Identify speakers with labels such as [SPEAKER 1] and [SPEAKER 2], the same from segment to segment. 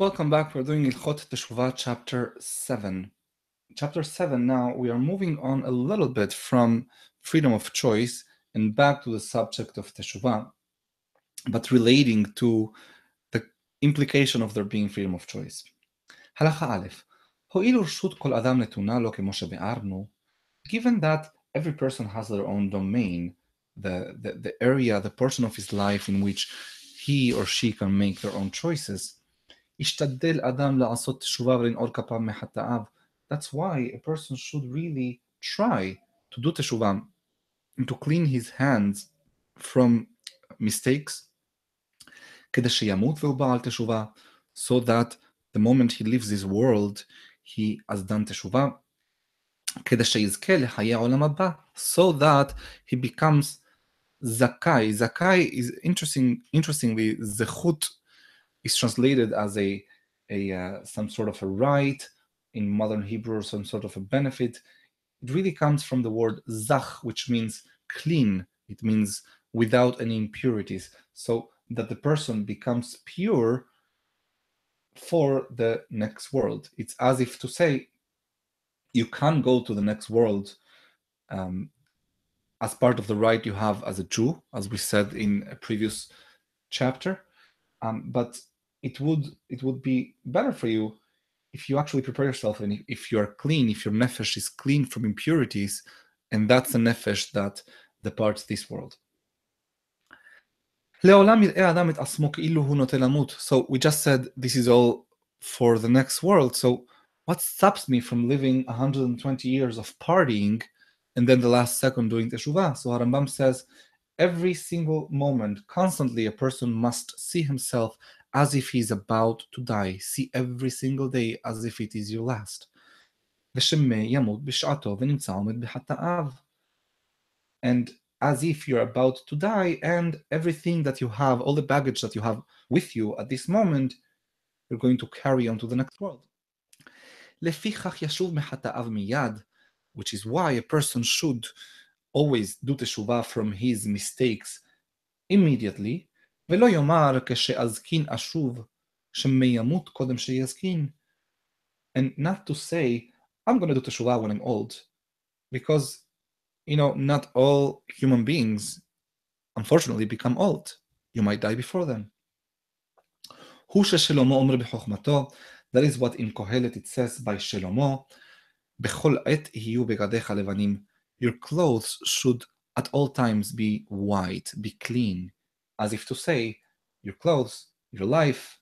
[SPEAKER 1] Welcome back. We're doing Ilchot Teshuvah, chapter 7. Chapter 7 now, we are moving on a little bit from freedom of choice and back to the subject of Teshuvah, but relating to the implication of there being freedom of choice. Halacha Aleph. Given that every person has their own domain, the, the, the area, the portion of his life in which he or she can make their own choices, ישתדל אדם לעשות תשובה ולנעול כפיו מחטאיו. That's why a person should really try to do teshuvah and to clean his hands from mistakes. כדי שימות והוא בעל תשובה, so that the moment he leaves this world, he has done teshuvah. כדי שיזכה לחיי העולם הבא, so that he becomes zakai. Zakai is interesting. Interestingly, zechut is translated as a, a uh, some sort of a right in modern Hebrew, or some sort of a benefit. It really comes from the word zach, which means clean. It means without any impurities, so that the person becomes pure for the next world. It's as if to say, you can go to the next world um, as part of the right you have as a Jew, as we said in a previous chapter. Um, but it would it would be better for you if you actually prepare yourself and if you are clean, if your nefesh is clean from impurities, and that's the nefesh that departs this world. So we just said this is all for the next world. So what stops me from living 120 years of partying and then the last second doing teshuvah? So Harambam says every single moment, constantly, a person must see himself as if he's about to die. See every single day as if it is your last. And as if you're about to die, and everything that you have, all the baggage that you have with you at this moment, you're going to carry on to the next world. Which is why a person should always do teshuvah from his mistakes immediately, ולא יאמר כשאזקין אשוב, שמימות קודם שיזקין. And not to say, I'm going to do teshuvah when I'm old. Because, you know, not all human beings, unfortunately, become old. You might die before them. הוא ששלמה אומר בחוכמתו, that is what in Kohelet it says by שלמה, בכל עת יהיו בגדיך לבנים. Your clothes should at all times be white, be clean as if to say, your clothes, your life,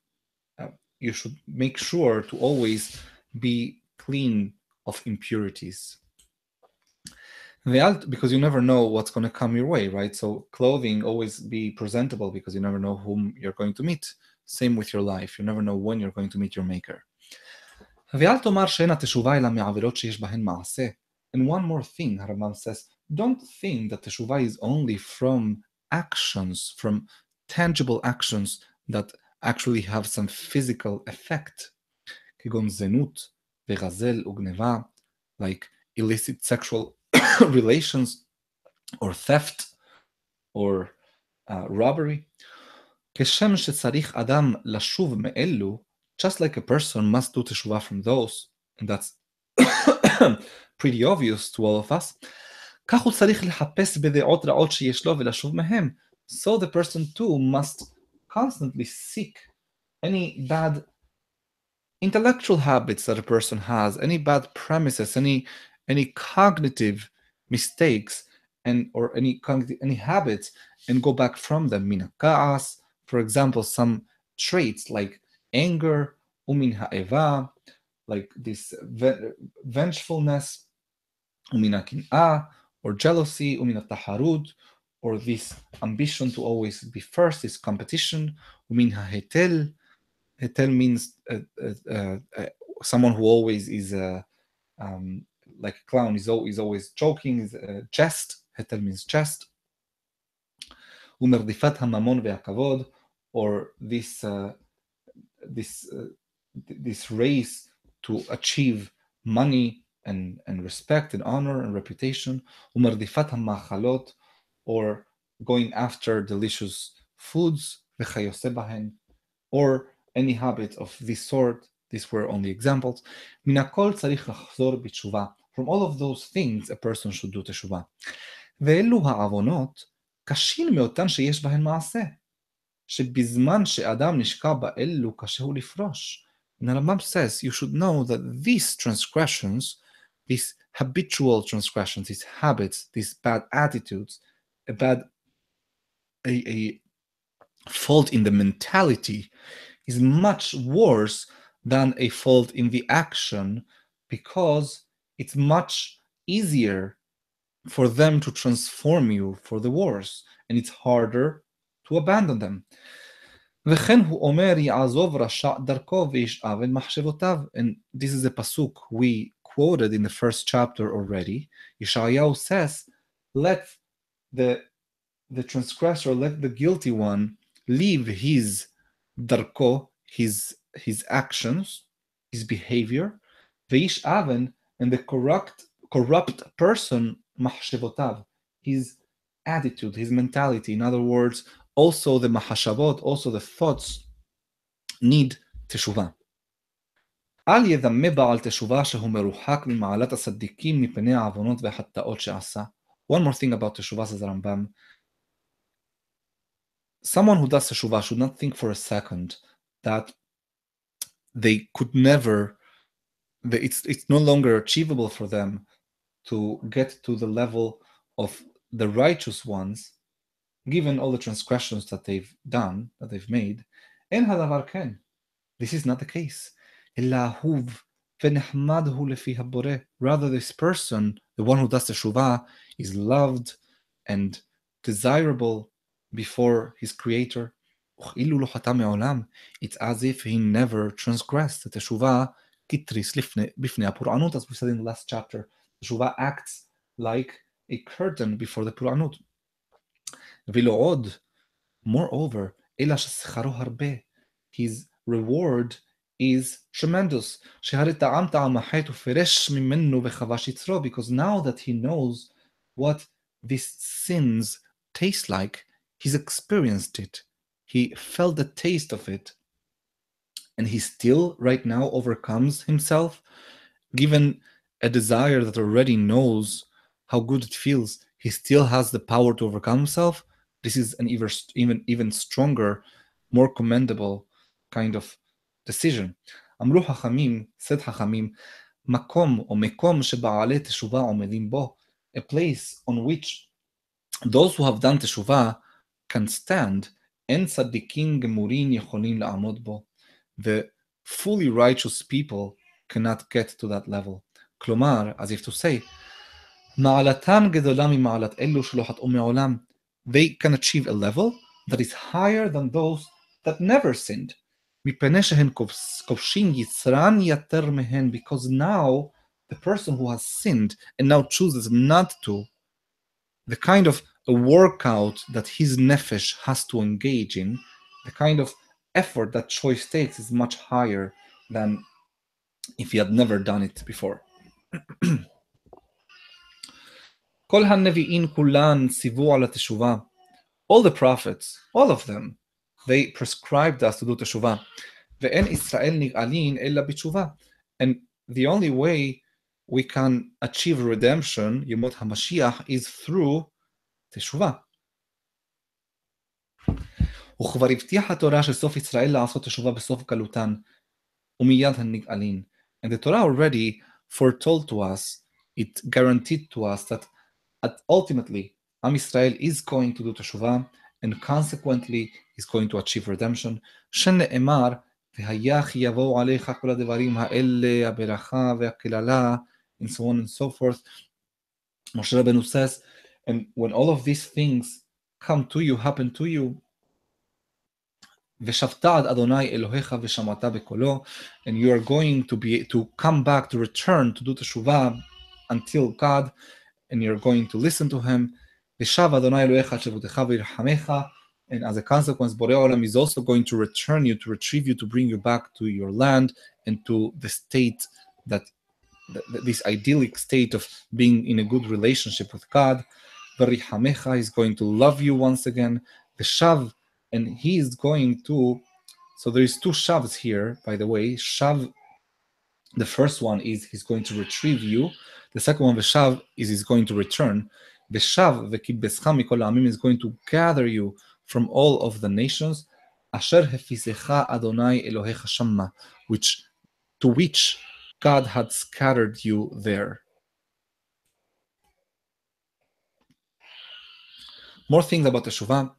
[SPEAKER 1] uh, you should make sure to always be clean of impurities. The Because you never know what's going to come your way, right? So clothing always be presentable because you never know whom you're going to meet. Same with your life. You never know when you're going to meet your maker. And one more thing, Harambam says, don't think that teshuvah is only from actions, from tangible actions that actually have some physical effect, כגון זנות וגזל וגניבה, like illicit sexual relations or theft or uh, robbery. כשם שצריך אדם לשוב מאלו, just like a person must do teshuvah from those, and that's pretty obvious to all of us, כך הוא צריך לחפש בדעות רעות שיש לו ולשוב מהם. So the person too must constantly seek any bad intellectual habits that a person has, any bad premises, any any cognitive mistakes and or any any habits and go back from them. Mina ka'as, for example, some traits like anger, umin ha'eva, like this vengefulness, umina kin'ah, or jealousy, umin taharud, or this ambition to always be first, this competition, umin hetel. Hetel means uh, uh, uh, uh, someone who always is um, like a clown, is always, always joking, is a jest. Hetel means jest. ומרדיפת הממון והכבוד, or this uh, this uh, this race to achieve money and, and respect and honor and reputation, ומרדיפת המאכלות, or going after delicious foods, or any habit of this sort, these were only examples, מן הכל צריך לחזור בתשובה. From all of those things, a person should do תשובה. ואלו העוונות קשים מאותן שיש בהן מעשה. שבזמן שאדם נשקע באלו קשה הוא לפרוש. And the Rambam says you should know that these transgressions, these habitual transgressions, these habits, these bad attitudes, a bad a, a fault in the mentality is much worse than a fault in the action because it's much easier for them to transform you for the worse and it's harder to abandon them. וכן הוא אומר יעזוב רשע דרכו וישאב את מחשבותיו. And this is a pasuk we quoted in the first chapter already. Yeshayahu says, let the, the transgressor, let the guilty one leave his darko, his, his actions, his behavior, veish aven, and the corrupt, corrupt person, mahshevotav, his attitude, his mentality. In other words, also the mahashavot, also the thoughts need teshuvah. אל ידמה בעל תשובה שהוא מרוחק ממעלת הצדיקים מפני העוונות והחטאות שעשה. One more thing about teshuvah, says Rambam. Someone who does teshuvah should not think for a second that they could never, it's, it's no longer achievable for them to get to the level of the righteous ones, given all the transgressions that they've done, that they've made. אין הדבר כן. This is not the case. Rather, this person, the one who does the Shuvah, is loved and desirable before his Creator. It's as if he never transgressed the Teshuvah as we said in the last chapter. Teshuvah acts like a curtain before the Puranut. Moreover, his reward is tremendous. Because now that he knows what these sins taste like, he's experienced it. He felt the taste of it. And he still, right now, overcomes himself, given a desire that already knows how good it feels. He still has the power to overcome himself. This is an even even even stronger, more commendable kind of decision. אמרו חכמים, said חכמים, מקום או מקום שבעלי תשובה עומדים בו, a place on which those who have done תשובה can stand, אין צדיקים גמורים יכולים לעמוד בו. The fully righteous people cannot get to that level. כלומר, as if to say, מעלתם גדולה ממעלת אלו שלא חטאו מעולם. They can achieve a level that is higher than those that never sinned. Mipeneshehen kovshingi sran yatermehen, because now the person who has sinned and now chooses not to, the kind of a workout that his nefesh has to engage in, the kind of effort that choice takes is much higher than if he had never done it before. All the prophets, all of them, they prescribed us to do תשובה. ואין ישראל נגאלין אלא בתשובה. And the only way we can achieve redemption, ימות המשיח, is through תשובה. וכבר הבטיח התורה של סוף ישראל לעשות תשובה בסוף גלותן, ומיד הנגאלין. And the Torah already foretold to us, it guaranteed to us that ultimately Am Israel is going to do teshuvah and consequently is going to achieve redemption. שנאמר, והיה כי יבואו עליך כל הדברים האלה, הברכה והקללה, and so on and so forth. Moshe Rabbeinu says, and when all of these things come to you, happen to you, ושבת עד אדוני אלוהיך ושמעת בקולו, and you are going to be to come back, to return, to do teshuvah until God, and you're going to listen to him. Yeshav Adonai Elohecha Shevutcha V'Yirhamecha. And as a consequence, Borei Olam is also going to return you, to retrieve you, to bring you back to your land and to the state that, that this idyllic state of being in a good relationship with God. V'Rihamecha is going to love you once again. The Shav, and he is going to. So there is two Shavs here, by the way. Shav, the first one is he's going to retrieve you. The second one, Veshav, is he's going to return. The shav, the kibbescham mikol is going to gather you from all of the nations. Asher hefisecha Adonai Elohecha shamma, which to which God had scattered you there. More things about Teshuvah.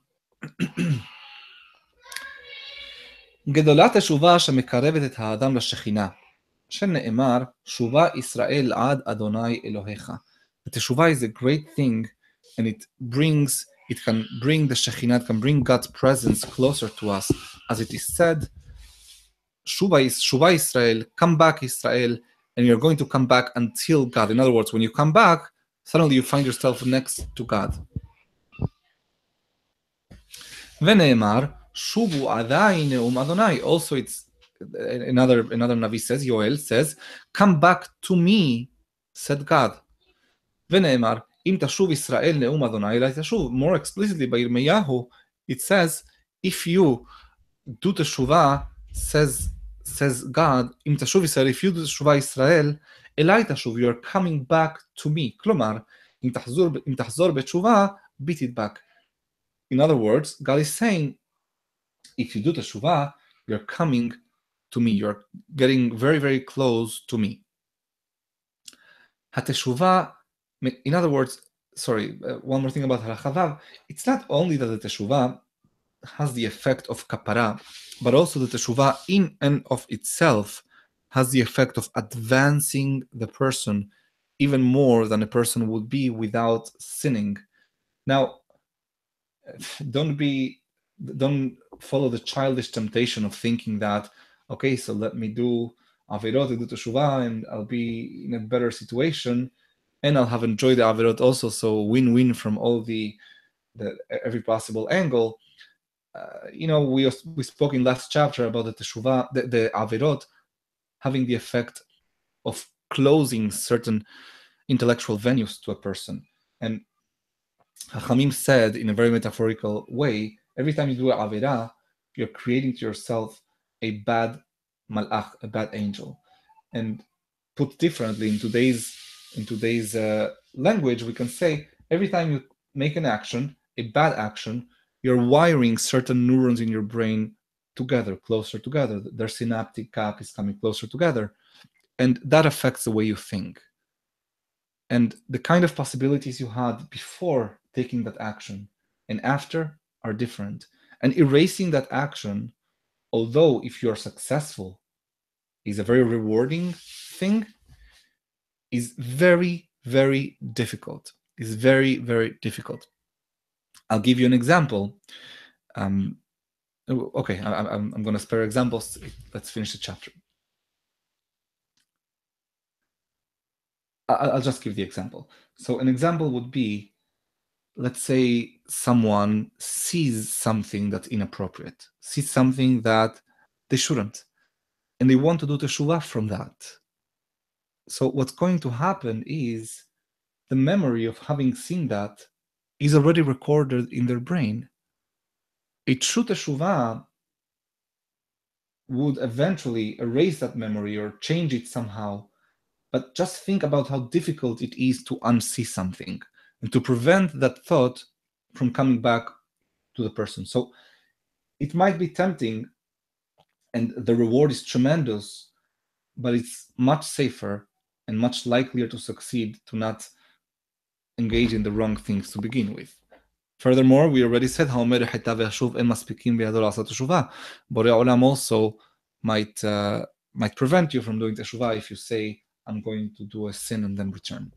[SPEAKER 1] גדולת תשובה שמקרבת את האדם לשכינה, שנאמר, שובה ישראל עד אדוני אלוהיך. the teshuvah is a great thing, and it brings it can bring the Shekhinah, can bring God's presence closer to us, as it is said. Shuva is Israel, come back Israel, and you're going to come back until God. In other words, when you come back, suddenly you find yourself next to God. Veneemar, Shubu Adaineum Adonai. Also, it's another another Navi says, Yoel says, Come back to me, said God. ונאמר, אם תשוב ישראל נאום אדוני אלי תשוב. More explicitly by ירמיהו, it says, if you do תשובה, says, says God, אם תשוב ישראל, if you do תשובה ישראל, אלי תשוב, you are coming back to me. כלומר, אם תחזור, אם תחזור בתשובה, beat it back. In other words, God is saying, if you do teshuvah, you're coming to me. You're getting very, very close to me. HaTeshuvah, in other words, sorry, uh, one more thing about Harachavav, it's not only that the teshuvah has the effect of kapara, but also the teshuvah in and of itself has the effect of advancing the person even more than a person would be without sinning. Now, don't be don't follow the childish temptation of thinking that okay so let me do avirot do teshuvah and i'll be in a better situation and i'll have enjoyed the avirot also so win-win from all the, the every possible angle uh, you know we we spoke in last chapter about the teshuvah the, the avirot having the effect of closing certain intellectual venues to a person and Hachamim said in a very metaphorical way, every time you do an Avera, you're creating to yourself a bad malach, a bad angel. And put differently in today's in today's uh, language, we can say every time you make an action, a bad action, you're wiring certain neurons in your brain together, closer together. Their synaptic gap is coming closer together. And that affects the way you think. And the kind of possibilities you had before taking that action and after are different. And erasing that action, although if you're successful, is a very rewarding thing, is very, very difficult. Is very, very difficult. I'll give you an example. Um, okay, I, I'm, I'm going to spare examples. Let's finish the chapter. I'll just give the example. So, an example would be let's say someone sees something that's inappropriate, sees something that they shouldn't, and they want to do teshuvah from that. So what's going to happen is the memory of having seen that is already recorded in their brain. A true teshuvah would eventually erase that memory or change it somehow. But just think about how difficult it is to unsee something and to prevent that thought from coming back to the person. So it might be tempting and the reward is tremendous, but it's much safer and much likelier to succeed to not engage in the wrong things to begin with. Furthermore, we already said how Borei Olam also might uh, might prevent you from doing teshuvah if you say, I'm going to do a sin and then return.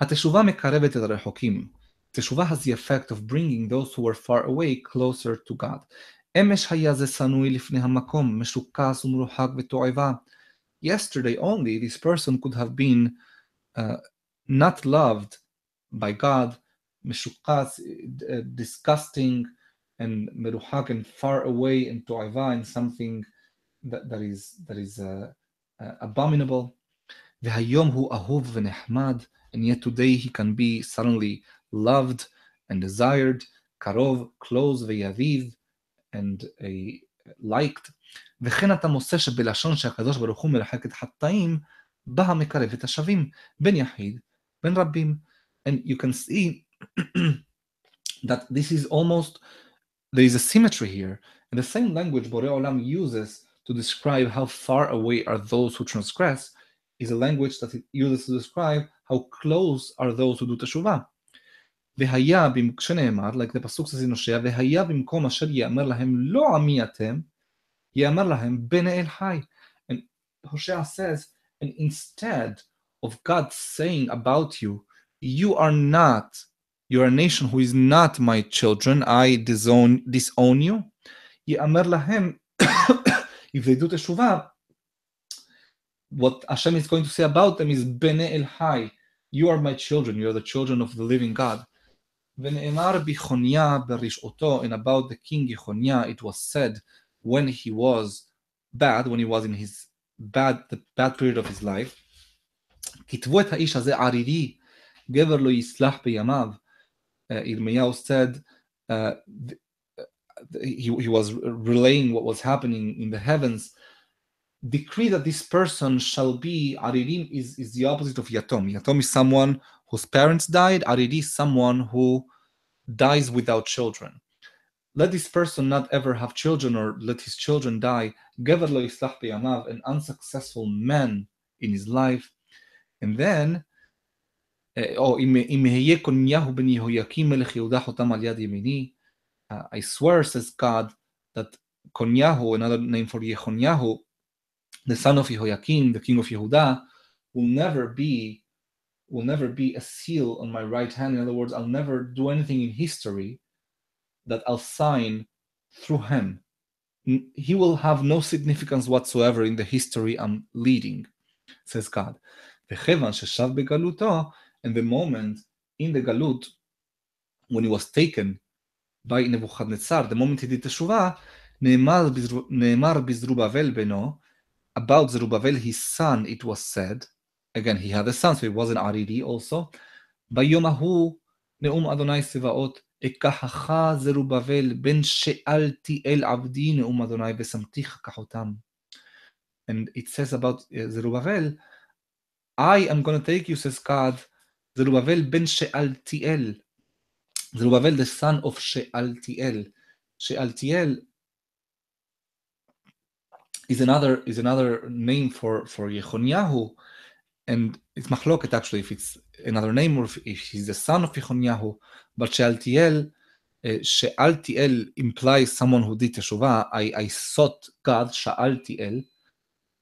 [SPEAKER 1] התשובה מקרבת את הרחוקים. תשובה has the effect of bringing those who are far away closer to God. אמש היה זה שנואי לפני המקום, משוקס ומרוחק ותועבה. Yesterday only this person could have been uh, not loved by God, משוקס, uh, disgusting, and מרוחק and far away and תועבה and something that, that is, that is uh, uh, abominable. והיום הוא אהוב ונחמד, and yet today he can be suddenly loved and desired, karov, close, ve'yaviv, and a liked, וכן אתה מוצא שבלשון שהקדוש ברוך הוא מרחק את חטאים, בא המקרב את השווים, בין יחיד, בין רבים. And you can see that this is almost, there is a symmetry here. And the same language Borei Olam uses to describe how far away are those who transgress is a language that it uses to describe how close are those who do teshuvah. והיה, כשנאמר, like the פסוק says in הושע, והיה במקום אשר יאמר להם לא עמי אתם, Yamarlahem bin el hai. And Hosea says, and instead of God saying about you, you are not, you are a nation who is not my children, I disown disown you. Yamar lahem, if they do teshuvah, what Hashem is going to say about them is Bene El Hai, you are my children, you are the children of the living God. And about the king Yechoniah, it was said when he was bad, when he was in his bad, the bad period of his life, כתבו את האיש הזה ערירי, גבר לא יסלח בימיו. Uh, Yirmiyahu said, uh, he, he was relaying what was happening in the heavens, decree that this person shall be, Aririm is, is the opposite of Yatom. Yatom is someone whose parents died, Ariri is someone who dies without children. Let this person not ever have children or let his children die. An unsuccessful man in his life. And then, eh, oh, uh, I swear, says God, that Konyahu, another name for Yechonyahu, the son of Yehoiakim, the king of Yehuda, will never be will never be a seal on my right hand. In other words, I'll never do anything in history that I'll sign through him, he will have no significance whatsoever in the history I'm leading, says God. And the moment in the Galut, when he was taken by Nebuchadnezzar, the moment he did Teshuvah, Neemar Bizrubavel Beno, about Zerubbabel, his son, it was said, again, he had a son, so it was an ariri also, By Yomahu Neum Adonai Sivaot אקחך זרובבל, בן שאלתי אל עבדי נאום אדוני, ושמתיך כחותם. And it says about uh, Zerubbabel, I am going to take you, says God, Zerubbabel ben Shealtiel. Zerubbabel, the son of Shealtiel. Shealtiel is another is another name for for Yechonyahu, and it's machloket actually if it's another name or if, if he's the son of Yechonyahu. But Shealtiel, uh, Shealtiel implies someone who did teshuvah. I, I sought God, Shealtiel,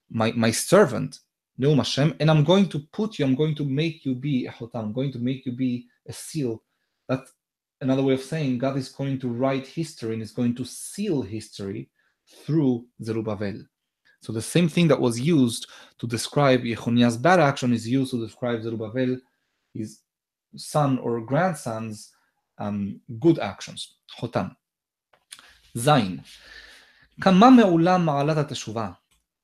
[SPEAKER 1] my my servant, Neum Hashem, and I'm going to put you. I'm going to make you be a chotam. I'm going to make you be a seal. That's another way of saying God is going to write history and is going to seal history through Zerubbabel. So the same thing that was used to describe Yechoniah's bad action is used to describe Zerubbabel, his son or grandson's um, good actions. חותם. זין. כמה מעולם מעלת התשובה.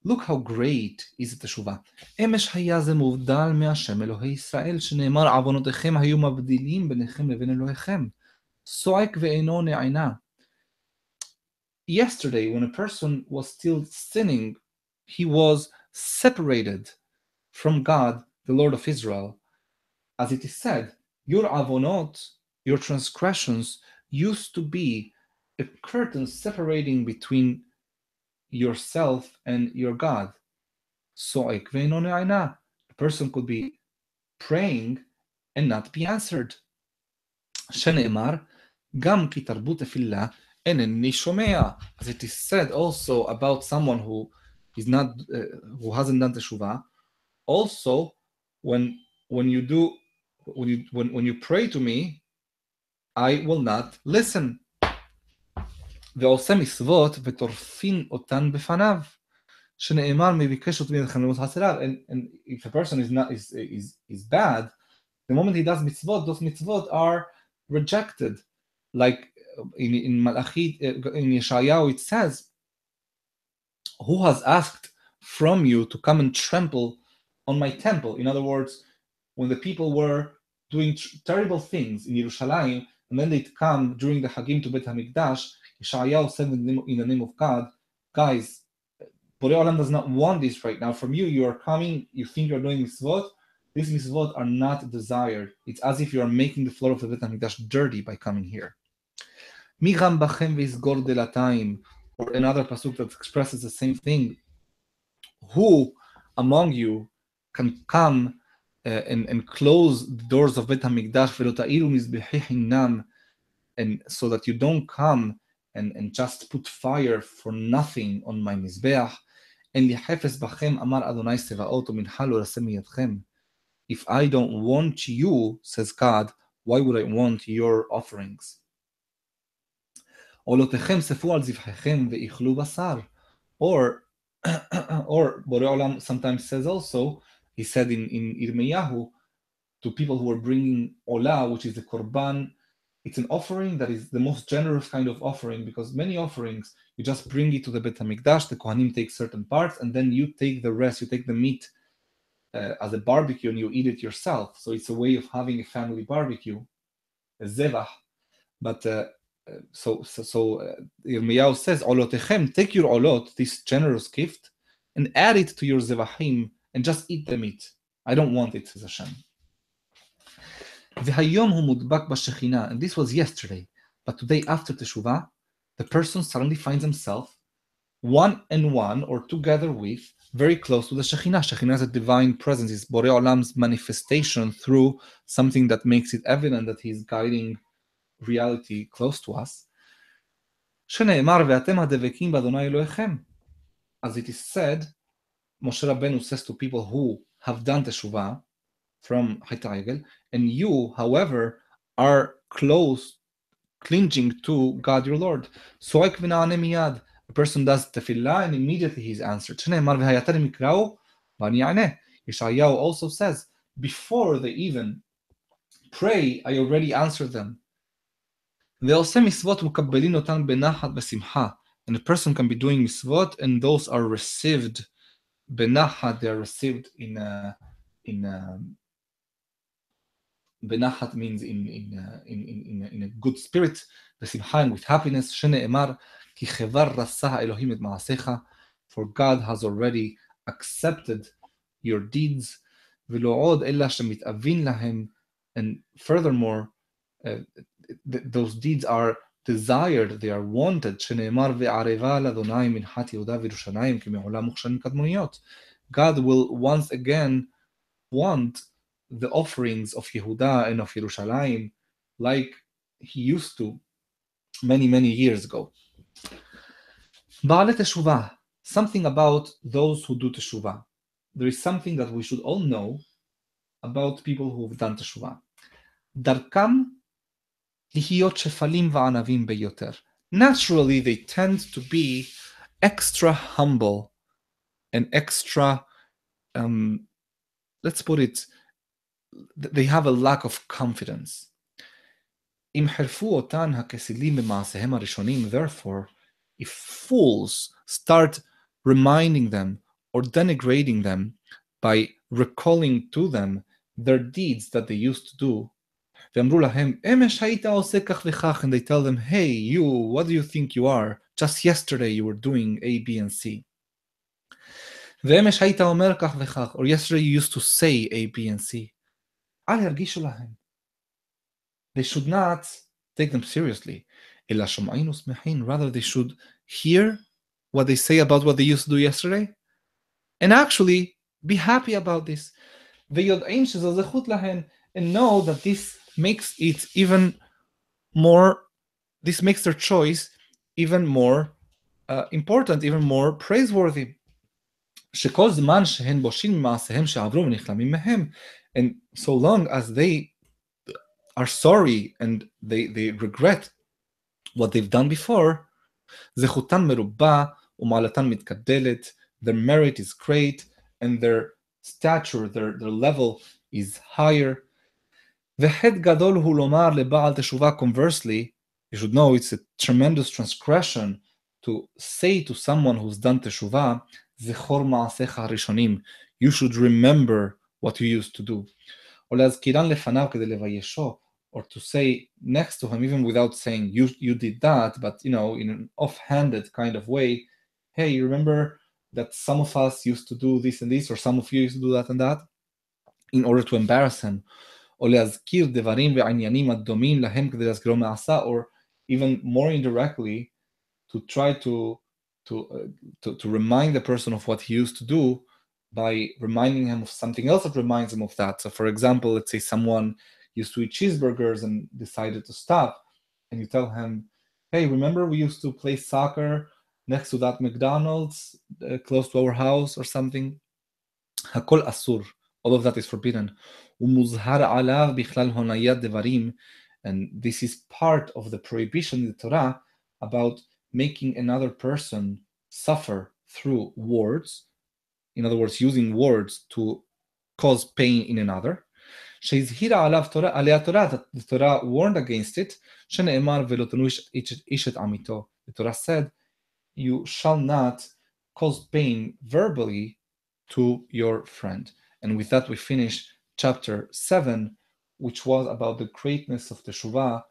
[SPEAKER 1] Look how great is התשובה. אמש היה זה מובדל מהשם אלוהי ישראל, שנאמר עוונותיכם היו מבדילים ביניכם לבין אלוהיכם. צועק ואינו נענה. Yesterday, when a person was still sinning he was separated from God, the Lord of Israel. As it is said, your avonot, your transgressions, used to be a curtain separating between yourself and your God. So a person could be praying and not be answered. שנאמר, גם כי תרבות תפילה אינני שומע. As it is said also about someone who is not uh, who hasn't done teshuvah. Also, when when you do when you when, when you pray to me, I will not listen. ועושה מצוות וטורפין אותן בפניו, שנאמר מביקש אותי לחנות חסריו. And, and if a person is not is, is, is bad, the moment he does mitzvot, those mitzvot are rejected. Like in, in Malachi, uh, in Yeshayahu, it says, who has asked from you to come and trample on my temple? In other words, when the people were doing terrible things in Yerushalayim, and then they'd come during the Hagim to Bet HaMikdash, Yeshayahu said in the, name, in the name of God, guys, Borei Olam does not want this right now. From you, you are coming, you think you're doing mitzvot. These mitzvot are not desired. It's as if you are making the floor of the Bet HaMikdash dirty by coming here or another pasuk that expresses the same thing. Who among you can come uh, and, and close the doors of Bet HaMikdash and so that you don't come and, and just put fire for nothing on my Mizbeach? And If I don't want you, says God, why would I want your offerings? עולותיכם ספו על זבחיכם ואכלו בשר. Or, or Borei Olam sometimes says also, he said in, in Irmiyahu, to people who are bringing olah, which is the korban, it's an offering that is the most generous kind of offering because many offerings you just bring it to the Bet Hamikdash, the Kohanim take certain parts, and then you take the rest. You take the meat uh, as a barbecue and you eat it yourself. So it's a way of having a family barbecue, a zevach. But uh, so so, so uh, says, "Olotechem, take your olot, this generous gift, and add it to your zevahim, and just eat the meat. I don't want it," says Hashem. And this was yesterday, but today after teshuvah, the person suddenly finds himself one and one or together with very close to the Shekhinah. Shekhinah is a divine presence, it's Borei Olam's manifestation through something that makes it evident that he's guiding reality close to us. שנאמר, ואתם הדבקים באדוני אלוהיכם. As it is said, Moshe Rabbeinu says to people who have done teshuvah from Haitagel, and you, however, are close, clinging to God your Lord. Soek v'na'ane miyad. A person does tefillah and immediately he's answered. שנאמר, והייתם מקראו ואני אענה. Yeshayahu also says, before they even pray, I already answered them. ועושה מצוות מקבלין אותן בנחת ושמחה. And a person can be doing mitzvot, and those are received benachat. They are received in a, in a, benachat means in in, uh, in in in a good spirit. בשמחה and with happiness. שנאמר כי כבר רצה האלוהים את מעשיך. For God has already accepted your deeds. ולא עוד אלא שמתאבין להם. And furthermore, uh, th those deeds are desired, they are wanted. God will once again want the offerings of Yehuda and of Yerushalayim like he used to many, many years ago. Baale Teshuvah, something about those who do Teshuvah. There is something that we should all know about people who have done Teshuvah. Darkam להיות שפלים וענבים ביותר. Naturally, they tend to be extra humble and extra, um, let's put it, they have a lack of confidence. אם חרפו אותן הכסילים במעשיהם הראשונים, therefore, if fools start reminding them or denigrating them by recalling to them their deeds that they used to do, ואמרו להם, אמש היית עושה כך וכך, and they tell them, hey, you, what do you think you are? Just yesterday you were doing A, B, and C. ואמש היית אומר כך וכך, or yesterday you used to say A, B, and C. אל ירגישו להם. They should not take them seriously. אלא שומעים ושמחים, rather they should hear what they say about what they used to do yesterday, and actually be happy about this. ויודעים שזו זכות להן, and know that this makes it even more, this makes their choice even more uh, important, even more praiseworthy. שכל זמן שהן בושים ממעשיהם שעברו ונכלמים מהם, and so long as they are sorry and they, they regret what they've done before, זכותן מרובה ומעלתן מתגדלת, their merit is great, and their stature, their, their level is higher. וחטא גדול הוא לומר לבעל תשובה conversely, you should know it's a tremendous transgression to say to someone who's done תשובה, זכור מעשיך הראשונים, you should remember what you used to do. או להזכירן לפניו כדי לביישו, or to say next to him, even without saying you you did that, but you know, in an offhanded kind of way, hey, you remember that some of us used to do this and this, or some of you used to do that and that, in order to embarrass him. או להזכיר דברים ועניינים הדומים להם כדי להזכירו מעשה, or even more indirectly, to try to to, uh, to to remind the person of what he used to do by reminding him of something else that reminds him of that. So, for example, let's say someone used to eat cheeseburgers and decided to stop, and you tell him, "Hey, remember we used to play soccer next to that McDonald's uh, close to our house or something?" הכל אסור. All of that is forbidden. ומוזהר עליו בכלל הוניית דברים, and this is part of the prohibition in the Torah about making another person suffer through words. In other words, using words to cause pain in another. שהזהירה עליו תורה, עליה תורה, the Torah warned against it, שנאמר ולא תנו איש את עמיתו. The Torah said, you shall not cause pain verbally to your friend. And with that, we finish chapter 7, which was about the greatness of Teshuvah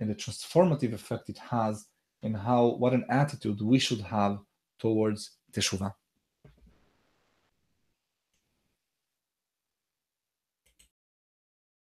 [SPEAKER 1] and the transformative effect it has and how what an attitude we should have towards Teshuvah.